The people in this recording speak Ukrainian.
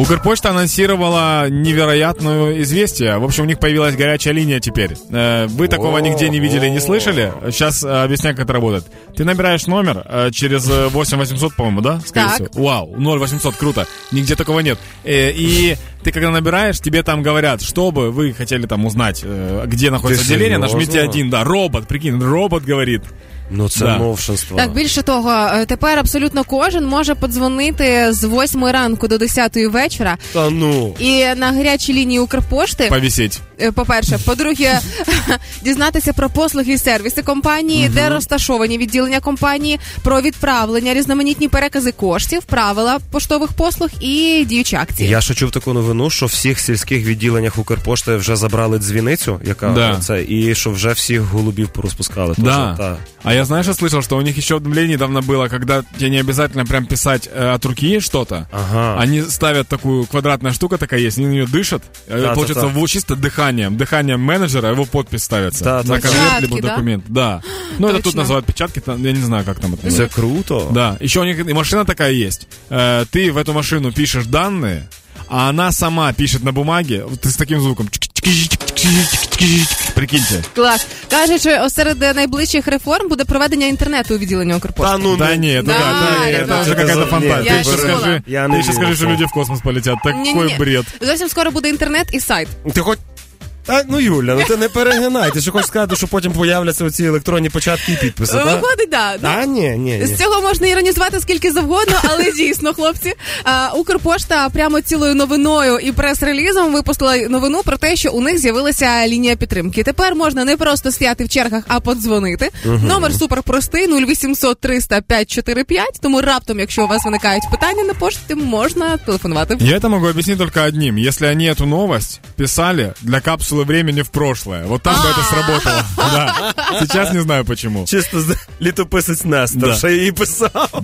Укрпочта анонсировала невероятное известие. В общем, у них появилась горячая линия теперь. Э, Вы такого нигде не видели, не слышали? Сейчас э, объясняю, как это работает. Ты набираешь номер э, через э, 8800, по-моему, да? Скорее Так. всего. Вау, 0800, круто. Нигде такого нет. И ты когда набираешь, тебе там говорят, что бы вы хотели там узнать, э, где находится Ты отделение, серьезно? нажмите один. Да, робот, прикинь, робот говорит. Ну це Да. новшинство. Так, більше того, е, тепер абсолютно кожен може подзвонити з 8 ранку до 10 вечора. Та ну. І на гарячій лінії Укрпошти, Повисеть. е, по-перше, по-друге, дізнатися про послуги і сервіси компанії, де розташовані відділення компанії, про відправлення, різноманітні перекази коштів, правила поштових послуг і діючі акції. Я ще чув таку новину, що в всіх сільських відділеннях Укрпошти вже забрали дзвіницю, яка Да. це, і що вже всіх голубів порозпускали. Тож, Да. та. А я знаешь, я слышал, что у них еще обновление недавно было, когда тебе не обязательно прям писать э, от руки что-то. Ага. Они ставят такую квадратная штука такая есть, они на нее дышат. Э, Да, Получается, да, да. в- чисто дыханием, дыханием менеджера его подпись ставится. Да, на да. конверт, Печатки, либо да? документ. Да. Ну, это тут Точно. называют печатки, там, я не знаю, как там это Це называется. круто. Да. Еще у них и машина такая есть. Э, Ты в эту машину пишешь данные, а она сама пишет на бумаге вот с таким звуком. Прикиньте. Клас. Кажуть, що серед найближчих реформ буде проведення інтернету у відділенні Укрпошти. Та ну, Да ну. нет, Да, да, да, да, это да. уже какая-то Нет, фантазия. я Ты еще чула. скажи, Я ты не еще скажи, вірю в что це. люди в космос полетят. Такой Ні-ні-ні. бред. Зовсім скоро буде інтернет і сайт. Ти хоч. Та, ну Юля, ну ти не перегинай. Ти що хочеш сказати, що потім появляться оці електронні початки і підписи, так? Виходить, да. Ну, А, ні, ні, ні. З цього можна іронізувати скільки завгодно, але дійсно, хлопці, а, Укрпошта прямо цілою новиною і прес-релізом випустила новину про те, що у них з'явилася лінія підтримки. Тепер можна не просто стояти в чергах, а подзвонити. Номер супер простий 0800 300 545, Тому раптом, якщо у вас виникають питання на пошті, можна телефонувати. Я это могу объяснить только одним. Если они эту новость писали для капсулы времени в прошлое, вот там бы это сработало. Да. Сейчас не знаю почему. Чисто з- літописець Нестор, Да. ще її писав.